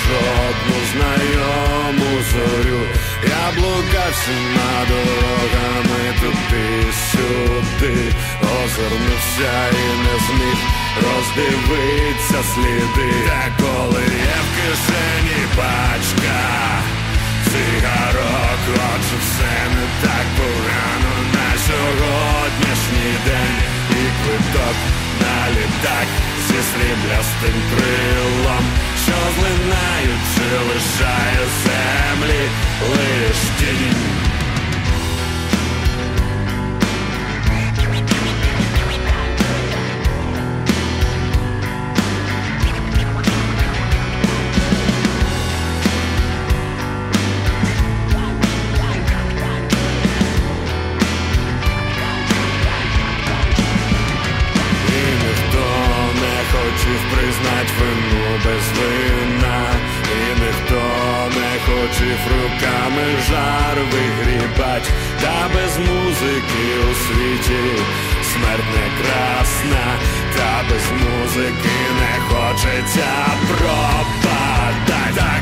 жодну знайому зорю. Я блукав всіма дорогами туди-сюди, озирнувся і не зміг роздивитися сліди. Та коли є в кишені пачка цигарок, отже все не так погано на сьогоднішній день і квиток на літак зі сріблястим крилом, що злинаючи лишає землі лиш тінь. Признать вину без ніхто не руками жар вигрібать, та без музики у світі смерть не красна, та без музики не хочеться пропадать.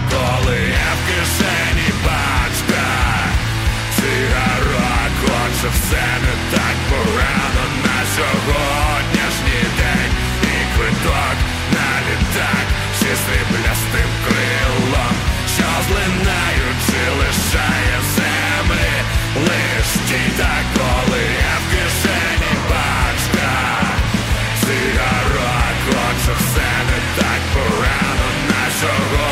that brown and natural